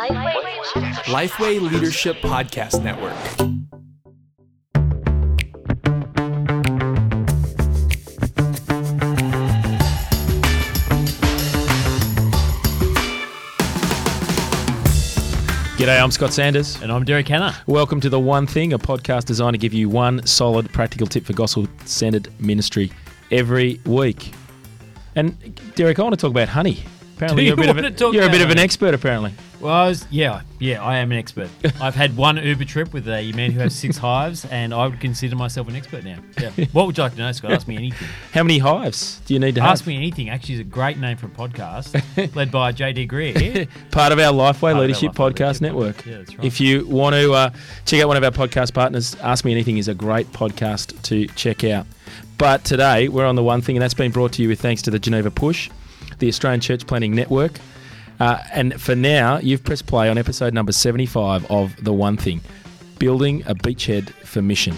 Lifeway Leadership Podcast Network. G'day, I'm Scott Sanders. And I'm Derek Hanna. Welcome to The One Thing, a podcast designed to give you one solid practical tip for gospel centered ministry every week. And Derek, I want to talk about honey. Apparently, Do you're, a bit, of, a, you're a bit of an expert, apparently. Well, I was, yeah, yeah, I am an expert. I've had one Uber trip with a man who has six hives, and I would consider myself an expert now. Yeah. What would you like to know, Scott? Ask me anything. How many hives do you need to have? Ask me anything. Actually, is a great name for a podcast, led by JD Greear. Part of our Lifeway of our Leadership Lifeway Podcast Leadership Network. Yeah, that's right. If you want to uh, check out one of our podcast partners, Ask Me Anything is a great podcast to check out. But today we're on the one thing, and that's been brought to you with thanks to the Geneva Push, the Australian Church Planting Network. Uh, and for now, you've pressed play on episode number 75 of The One Thing Building a Beachhead for Mission.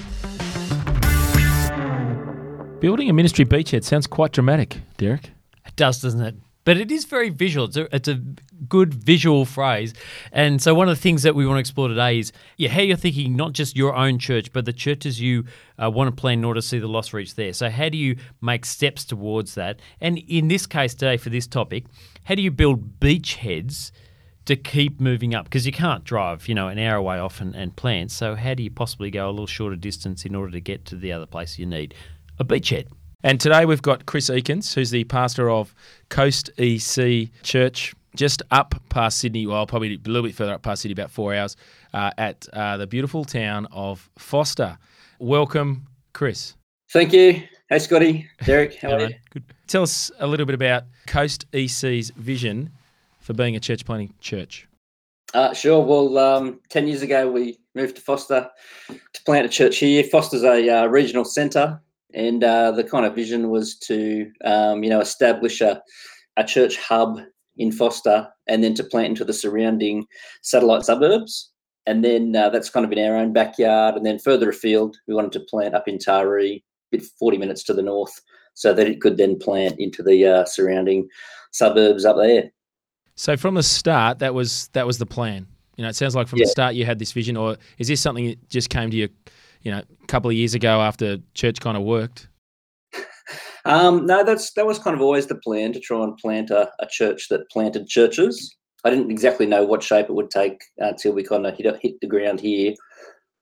Building a ministry beachhead sounds quite dramatic, Derek. It does, doesn't it? But it is very visual. It's a, it's a good visual phrase. And so, one of the things that we want to explore today is yeah, how you're thinking not just your own church, but the churches you uh, want to plan in order to see the lost reach there. So, how do you make steps towards that? And in this case today, for this topic, how do you build beachheads to keep moving up? Because you can't drive, you know, an hour away off and, and plant. So, how do you possibly go a little shorter distance in order to get to the other place you need? A beachhead. And today we've got Chris Eakins, who's the pastor of Coast EC Church, just up past Sydney, well, probably a little bit further up past Sydney, about four hours, uh, at uh, the beautiful town of Forster. Welcome, Chris. Thank you. Hey, Scotty. Derek, how are you? Good. Tell us a little bit about Coast EC's vision for being a church planting church. Uh, sure. Well, um, 10 years ago, we moved to Forster to plant a church here. Forster's a uh, regional centre, and uh, the kind of vision was to, um, you know, establish a, a church hub in Forster and then to plant into the surrounding satellite suburbs. And then uh, that's kind of in our own backyard. And then further afield, we wanted to plant up in Taree, bit 40 minutes to the north, so that it could then plant into the uh, surrounding suburbs up there. So from the start, that was that was the plan. You know, it sounds like from Yeah. the start you had this vision, or is this something that just came to you, you know, a couple of years ago after church kind of worked? Um, no, that's that was kind of always the plan to try and plant a, a church that planted churches. I didn't exactly know what shape it would take until we kind of hit, hit the ground here.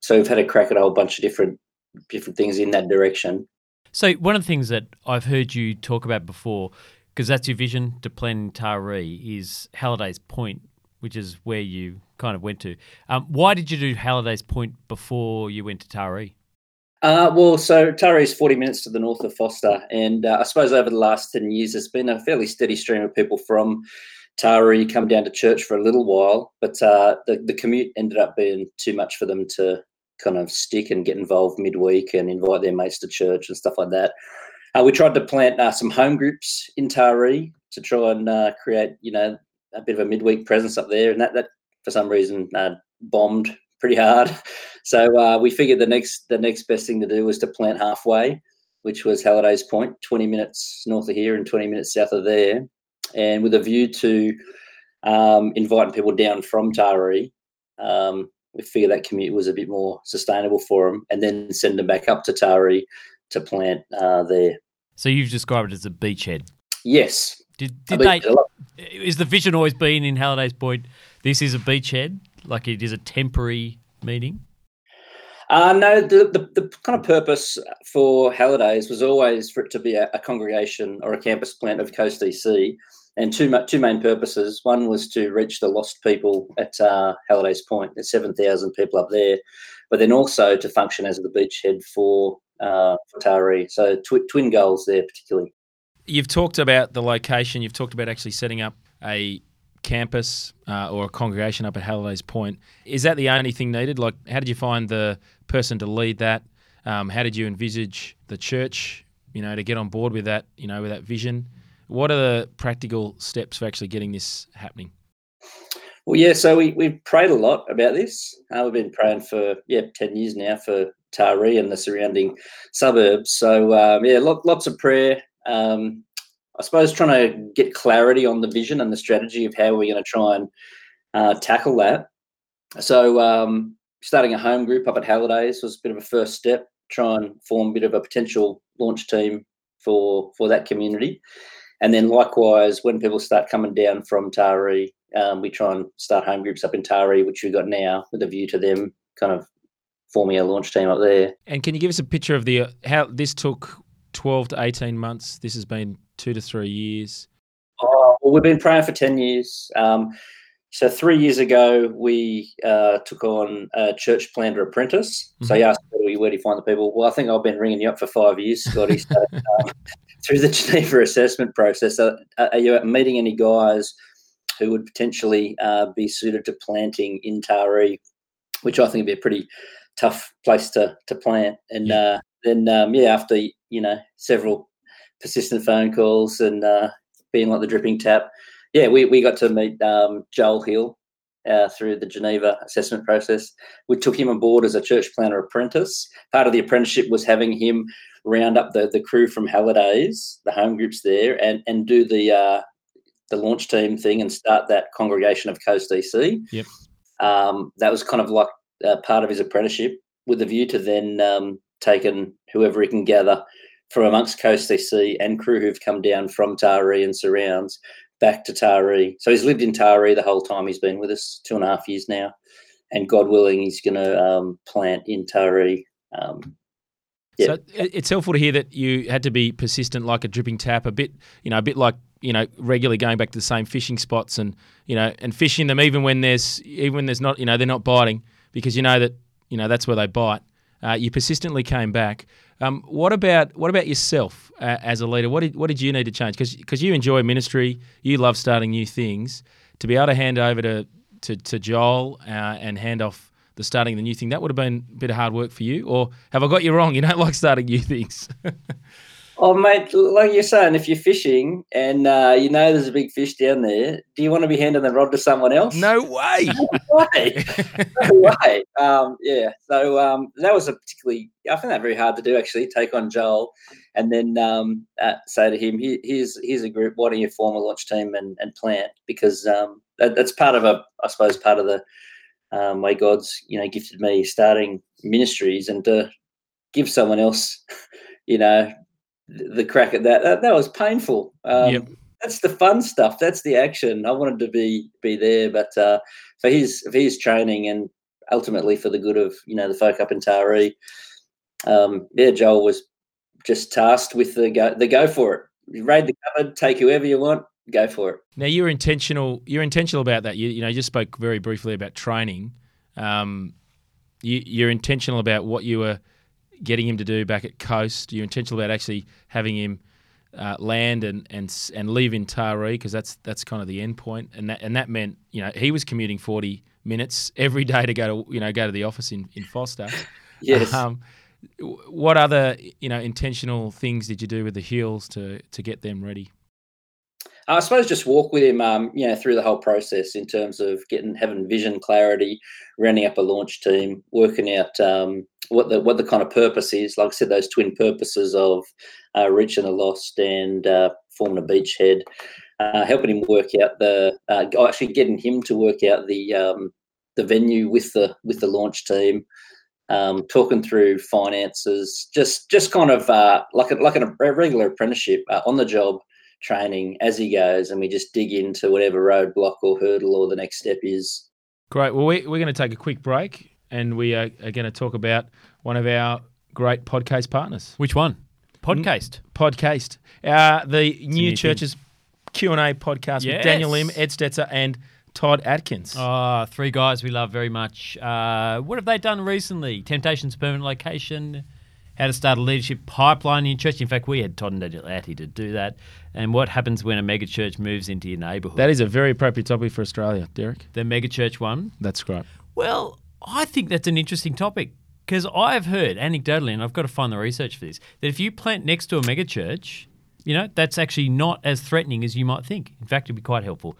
So we've had a crack at a whole bunch of different different things in that direction. So one of the things that I've heard you talk about before, because that's your vision to plan Taree, is Hallidays Point, which is where you kind of went to. Um, why did you do Hallidays Point before you went to Taree? Uh, well, so Taree is 40 minutes to the north of Forster, and uh, I suppose over the last 10 years, there's been a fairly steady stream of people from Taree come down to church for a little while, but uh, the, the commute ended up being too much for them to kind of stick and get involved midweek and invite their mates to church and stuff like that. Uh, we tried to plant uh, some home groups in Taree to try and uh, create, you know, a bit of a midweek presence up there, and that, that for some reason uh, bombed pretty hard. So uh, we figured the next the next best thing to do was to plant halfway, which was Hallidays Point, 20 minutes north of here and 20 minutes south of there, and with a view to um, inviting people down from Taree. Um, we figured that commute was a bit more sustainable for them, and then send them back up to Taree to plant uh, there. So you've described it as a beachhead. Yes, Did, did they? Is the vision always been in Hallidays Point? This is a beachhead, like it is a temporary meeting. Uh, no, the, the, the kind of purpose for Hallidays was always for it to be a, a congregation or a campus plant of Coast EC, and two two main purposes. One was to reach the lost people at uh, Hallidays Point. There's seven thousand people up there, but then also to function as the beachhead for uh, for Taree. So twi- twin goals there, particularly. You've talked about the location. You've talked about actually setting up a campus uh, or a congregation up at Hallidays Point. Is that the only thing needed? Like, how did you find the person to lead that? Um, how did you envisage the church, you know, to get on board with that, you know, with that vision? What are the practical steps for actually getting this happening? Well, yeah. So we we've prayed a lot about this. Uh, we've been praying for yeah ten years now for Taree and the surrounding suburbs. So um, yeah, lot, lots of prayer. Um, I suppose trying to get clarity on the vision and the strategy of how we're going to try and uh, tackle that. So um, starting a home group up at Hallidays was a bit of a first step. Try and form a bit of a potential launch team for for that community, and then likewise when people start coming down from Taree, um, we try and start home groups up in Taree, which we've got now, with a view to them kind of forming a launch team up there. And can you give us a picture of the uh, how this took twelve to eighteen months? This has been two to three years. Oh, well, we've been praying for 10 years. Um, so, three years ago, we uh, took on a church planter apprentice. So, you asked, where do, you, where do you find the people? Well, I think I've been ringing you up for five years, Scotty. So, um, through the Geneva assessment process, uh, are you meeting any guys who would potentially uh, be suited to planting in Taree, which I think would be a pretty tough place to, to plant? And Yeah. uh, then, um, yeah, after, you know, several persistent phone calls and uh, being like the dripping tap. Yeah, we, we got to meet um, Joel Hill uh, through the Geneva assessment process. We took him on board as a church planter apprentice. Part of the apprenticeship was having him round up the, the crew from Hallidays, the home groups there, and and do the uh, the launch team thing and start that congregation of Coast EC. Yep. Um, that was kind of like uh, part of his apprenticeship, with a view to then um, taking whoever he can gather from amongst Coast EC and crew who've come down from Taree and surrounds back to Taree. So he's lived in Taree the whole time he's been with us, two and a half years now. And God willing, he's going to um, plant in Taree. Um, Yeah. So it's helpful to hear that you had to be persistent, like a dripping tap, a bit, you know, a bit like you know, regularly going back to the same fishing spots and you know, and fishing them even when there's even when there's not, you know, they're not biting because you know that you know that's where they bite. Uh, you persistently came back. Um, what about what about yourself uh, as a leader? What did what did you need to change? Because you enjoy ministry, you love starting new things. To be able to hand over to to, to Joel uh, and hand off the starting the new thing, that would have been a bit of hard work for you. Or have I got you wrong? You don't like starting new things. oh, mate, like you're saying, if you're fishing and uh, you know there's a big fish down there, do you want to be handing the rod to someone else? no way. No way. no way. Um, yeah. So um, that was a particularly, I found that very hard to do actually, take on Joel and then um, uh, say to him, "Here- here's, here's a group, why don't you form a launch team and, and plant? Because um, that, that's part of a, I suppose, part of the um, way God's, you know, gifted me starting ministries and to give someone else, you know, the, crack at that, that, that was painful. Um, Yep. That's the fun stuff. That's the action. I wanted to be be there, but uh, for his for his training and ultimately for the good of you know the folk up in Taree. Um, yeah, Joel was just tasked with the go the go for it. You raid the cupboard, take whoever you want, go for it. Now you're intentional. You're intentional about that. You, you know, you just spoke very briefly about training. Um, you, you're intentional about what you were getting him to do back at Coast. You're intentional about actually having him uh, land and and and live in Taree because that's that's kind of the end. And that and that meant you know he was commuting 40 minutes every day to go to you know go to the office in in Forster. Yes. Um, what other you know intentional things did you do with the Hills to to get them ready? I suppose just walk with him, um, you know, through the whole process in terms of getting having vision clarity, rounding up a launch team, working out um, what the what the kind of purpose is. Like I said, those twin purposes of uh, reaching the lost and uh, forming a beachhead, uh, helping him work out the uh, oh, actually getting him to work out the um, the venue with the with the launch team. Um, talking through finances, just just kind of uh, like a, like a regular apprenticeship uh, on the job, training as he goes, and we just dig into whatever roadblock or hurdle or the next step is. Great. Well, we, we're going to take a quick break and we are, are going to talk about one of our great podcast partners, Which one? Podcast. Podcast, uh, the New, new. Churches Q&A podcast with Daniel Im, Ed Stetzer and Todd Adkins. Ah, three guys we love very much. Uh, what have they done recently? Temptations Permanent Location, how to start a leadership pipeline in your church. In fact, we had Todd and Daniel Atty to do that. And what happens when a megachurch moves into your neighbourhood? that is a very appropriate topic for Australia, Derek. the megachurch one. That's great. Well, I think that's an interesting topic because I've heard anecdotally, and I've got to find the research for this, that if you plant next to a megachurch, you know, that's actually not as threatening as you might think. In fact, it'd be quite helpful.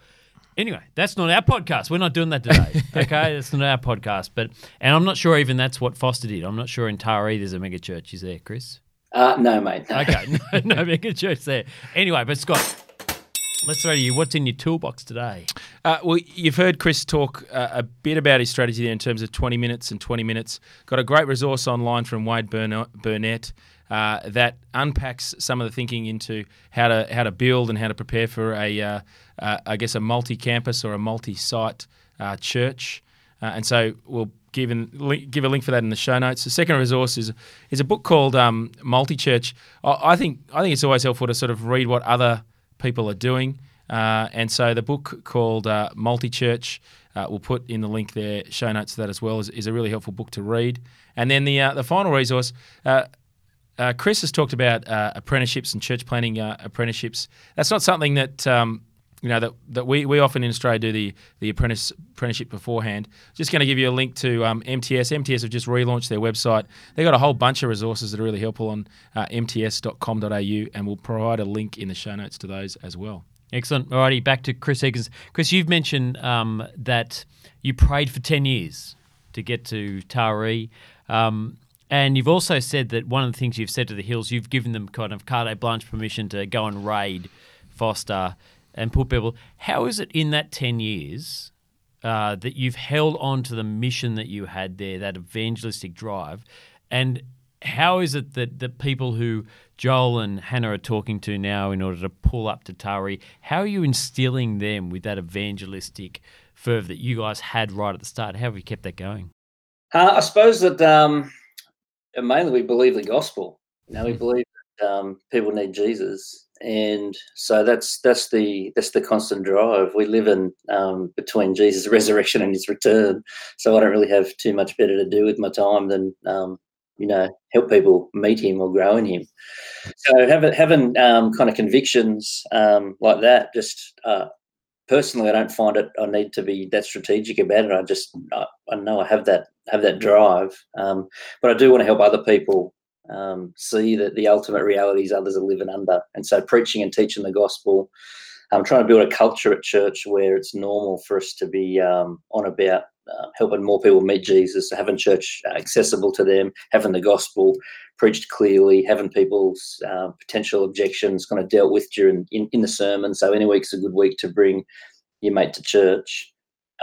Anyway, that's not our podcast. We're not doing that today. Okay, that's not our podcast. But and I'm not sure even that's what Forster did. I'm not sure in Taree there's a megachurch. Is there, Chris? Uh, no, mate. no. Okay, no, no megachurch there. Anyway, but Scott, Let's throw to you. What's in your toolbox today? Uh, well, you've heard Chris talk uh, a bit about his strategy there in terms of 20 minutes and 20 minutes. Got a great resource online from Wade Burnett uh, that unpacks some of the thinking into how to how to build and how to prepare for a, uh, uh, I guess, a multi-campus or a multi-site uh, church. and so we'll give give a link for that in the show notes. The second resource is is a book called um, Multi Church. I, I think I think it's always helpful to sort of read what other people are doing. Uh, and so the book called uh, Multi Church, uh, we'll put in the link there, show notes to that as well, is, is a really helpful book to read. And then the uh, the final resource, uh, uh, Chris has talked about apprenticeships and church planning apprenticeships. That's not something that um, you know that, that we, we often in Australia do the the apprentice apprenticeship beforehand. Just going to give you a link to um, MTS. MTS have just relaunched their website. They've got a whole bunch of resources that are really helpful on uh, mts.com.au, and we'll provide a link in the show notes to those as well. Excellent. Alrighty, back to Chris Higgins. Chris, you've mentioned um, that you prayed for ten years to get to Taree. Um, and you've also said that one of the things you've said to the Hills, you've given them kind of carte blanche permission to go and raid Forster and put people. How is it in that 10 years uh, that you've held on to the mission that you had there, that evangelistic drive? And how is it that the people who Joel and Hannah are talking to now in order to pull up to Taree, how are you instilling them with that evangelistic fervour that you guys had right at the start? How have you kept that going? Uh, I suppose that um, mainly we believe the gospel. You know, we hmm. believe that um, people need Jesus, and so that's that's the that's the constant drive. We live in um, between Jesus' resurrection and his return, so I don't really have too much better to do with my time than um, you know help people meet him or grow in him. So having having um, kind of convictions um, like that, just uh, personally, I don't find it. I need to be that strategic about it. I just I, I know I have that have that drive, um, but I do want to help other people um, see that the ultimate realities others are living under. And so, preaching and teaching the gospel, I'm trying to build a culture at church where it's normal for us to be um, on about uh, helping more people meet Jesus, having church accessible to them, having the gospel preached clearly, having people's uh, potential objections kind of dealt with during in, in the sermon. So, any week's a good week to bring your mate to church.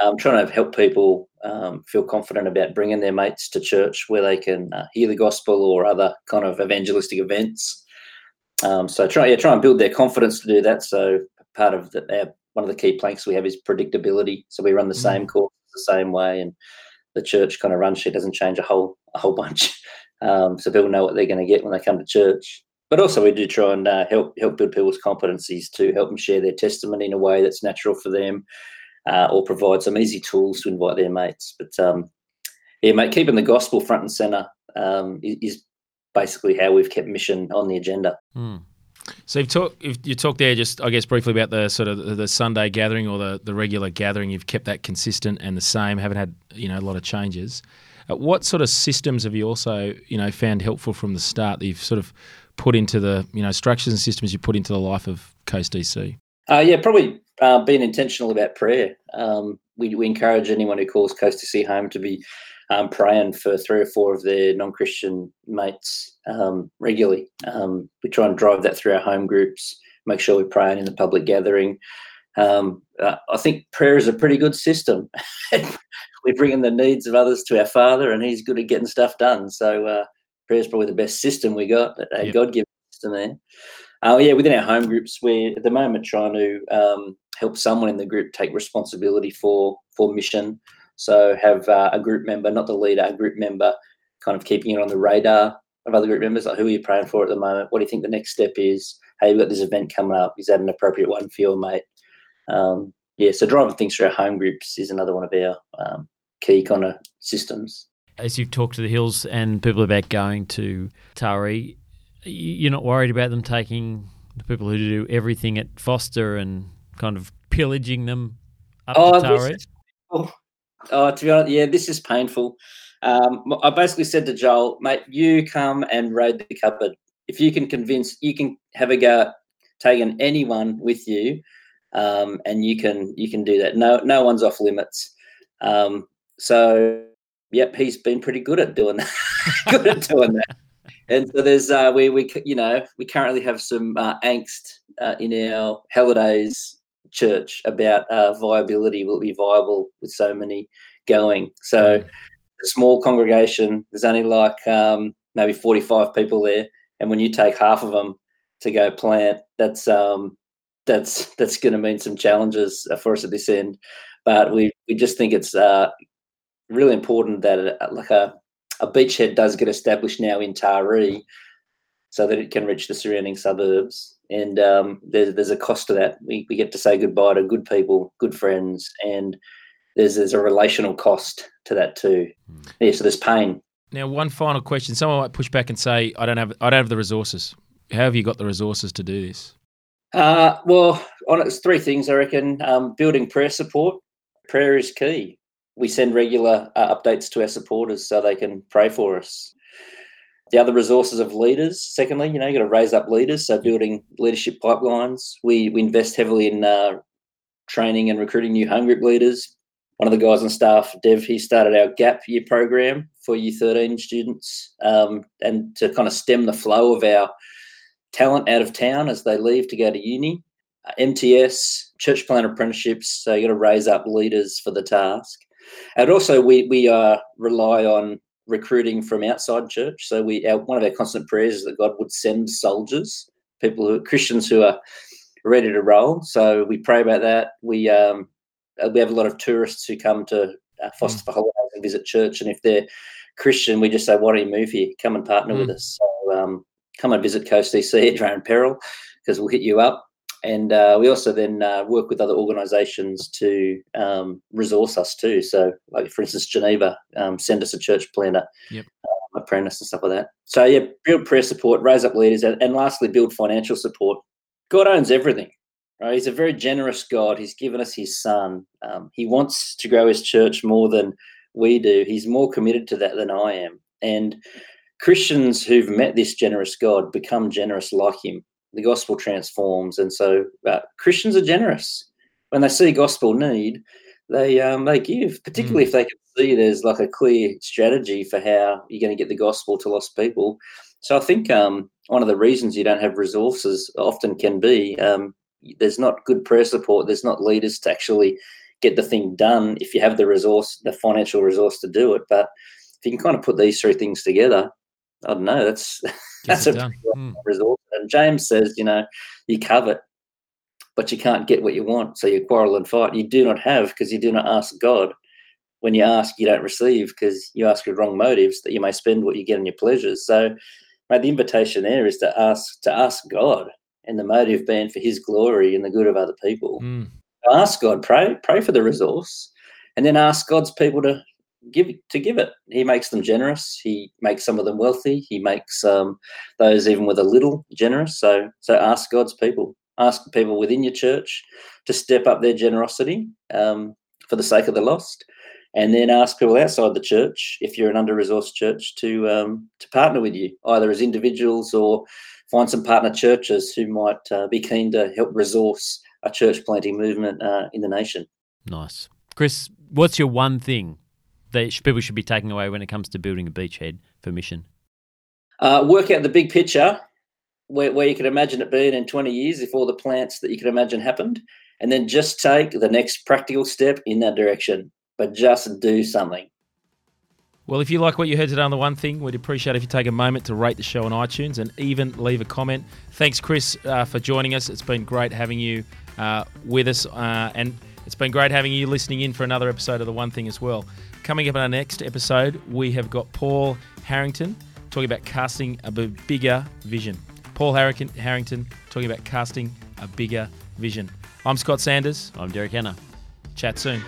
I'm trying to help people um, feel confident about bringing their mates to church where they can uh, hear the gospel or other kind of evangelistic events. Um, so try yeah try and build their confidence to do that. So part of the, our, one of the key planks we have is predictability. So we run the mm. same course the same way, and the church kind of run sheet doesn't change a whole a whole bunch. Um, so people know what they're going to get when they come to church. But also we do try and uh, help help build people's competencies to help them share their testimony in a way that's natural for them uh, or provide some easy tools to invite their mates. But um, yeah, mate, keeping the gospel front and center um, is, is, basically how we've kept mission on the agenda. Mm. So you've talked you talked there just I guess briefly about the sort of the Sunday gathering or the, the regular gathering. You've kept that consistent and the same. Haven't had you know a lot of changes. Uh, what sort of systems have you also you know found helpful from the start that you've sort of put into the you know structures and systems you put into the life of Coast EC? Uh, yeah, probably uh, being intentional about prayer. Um, we, we encourage anyone who calls Coast EC home to be um, praying for three or four of their non-Christian mates um, regularly. Um, we try and drive that through our home groups. Make sure we're praying in the public gathering. Um, uh, I think prayer is a pretty good system. we bring in the needs of others to our Father, and He's good at getting stuff done. So uh, prayer is probably the best system we got, a yep. God-given system there. Uh, yeah, within our home groups, we're at the moment trying to um, help someone in the group take responsibility for for mission. So have uh, a group member, not the leader, a group member, kind of keeping it on the radar of other group members. Like, who are you praying for at the moment? What do you think the next step is? Hey, we've got this event coming up. Is that an appropriate one for your mate? Um, yeah, so driving things through our home groups is another one of our um, key kind of systems. As you've talked to the Hills and people about going to Taree, you're not worried about them taking the people who do everything at Forster and kind of pillaging them up oh, to? Oh, oh, to be honest, yeah, this is painful. Um, I basically said to Joel, mate, you come and raid the cupboard. If you can convince, you can have a go taking anyone with you, um, and you can you can do that. No, no one's off limits. Um, so, yep, he's been pretty good at doing that. good at doing that. and so there's uh, we we you know we currently have some uh, angst uh, in our Hallidays church about uh, viability. Will it be viable with so many going? So a small congregation. There's only like um, maybe 45 people there, and when you take half of them to go plant, that's um, that's that's going to mean some challenges uh, for us at this end. But we we just think it's uh, really important that it, like a a beachhead does get established now in Taree so that it can reach the surrounding suburbs. And um, there's, there's a cost to that. We, we get to say goodbye to good people, good friends, and there's, there's a relational cost to that too. Mm. Yeah, so there's pain. Now, one final question. Someone might push back and say, "I don't have, I don't have the resources." How have you got the resources to do this? Uh, well, on it's three things I reckon. Um, building prayer support. Prayer is key we send regular uh, updates to our supporters so they can pray for us. The other resources of leaders. Secondly, you know, you got to raise up leaders. So building leadership pipelines. We we invest heavily in uh, training and recruiting new home group leaders. One of the guys on staff, Dev, he started our gap year program for Year 13 students, um, and to kind of stem the flow of our talent out of town as they leave to go to uni. Uh, MTS, church plant apprenticeships. So you got to raise up leaders for the task. And also, we we uh, rely on recruiting from outside church. So we our, one of our constant prayers is that God would send soldiers, people who are Christians who are ready to roll. So we pray about that. We um, uh, we have a lot of tourists who come to uh, Forster for holidays and visit church, and if they're Christian, we just say, "Why don't you move here? Come and partner mm. with us." So um, come and visit Coast EC at your own peril, because we'll hit you up. And uh, we also then uh, work with other organisations to um, resource us too. So, like for instance, Geneva um, send us a church planter, yep. uh, apprentice, and stuff like that. So, yeah, build prayer support, raise up leaders, and, and lastly, build financial support. God owns everything. Right? He's a very generous God. He's given us His Son. Um, he wants to grow His church more than we do. He's more committed to that than I am. And Christians who've met this generous God become generous like Him the gospel transforms, and so uh, Christians are generous when they see gospel need. They um, they give, particularly mm. if they can see there's like a clear strategy for how you're going to get the gospel to lost people. So I think um, one of the reasons you don't have resources often can be um, there's not good prayer support. There's not leaders to actually get the thing done. If you have the resource, the financial resource to do it, but if you can kind of put these three things together, I don't know. That's that's a mm. resource. James says, you know, you covet, but you can't get what you want, so you quarrel and fight. You do not have because you do not ask God. When you ask, you don't receive because you ask with wrong motives that you may spend what you get in your pleasures. So, mate, the invitation there is to ask to ask God, and the motive being for His glory and the good of other people. Mm. Ask God, pray, pray for the resource, and then ask God's people to give to give it. He makes them generous. He makes some of them wealthy. He makes um, those even with a little generous. So so ask God's people, ask people within your church to step up their generosity um, for the sake of the lost, and then ask people outside the church, if you're an under-resourced church, to um, to partner with you, either as individuals or find some partner churches who might uh, be keen to help resource a church planting movement uh, in the nation. Nice, Chris. What's your one thing that people should be taking away when it comes to building a beachhead for mission? Uh, work out the big picture, where, where you can imagine it being in 20 years if all the plants that you can imagine happened, and then just take the next practical step in that direction, but just do something. Well, if you like what you heard today on The One Thing, we'd appreciate if you take a moment to rate the show on iTunes and even leave a comment. Thanks, Chris, uh, for joining us. It's been great having you uh, with us, uh, and it's been great having you listening in for another episode of The One Thing as well. Coming up in our next episode, we have got Paul Harrington talking about casting a bigger vision. Paul Harrington talking about casting a bigger vision. I'm Scott Sanders. I'm Derek Hanna. Chat soon.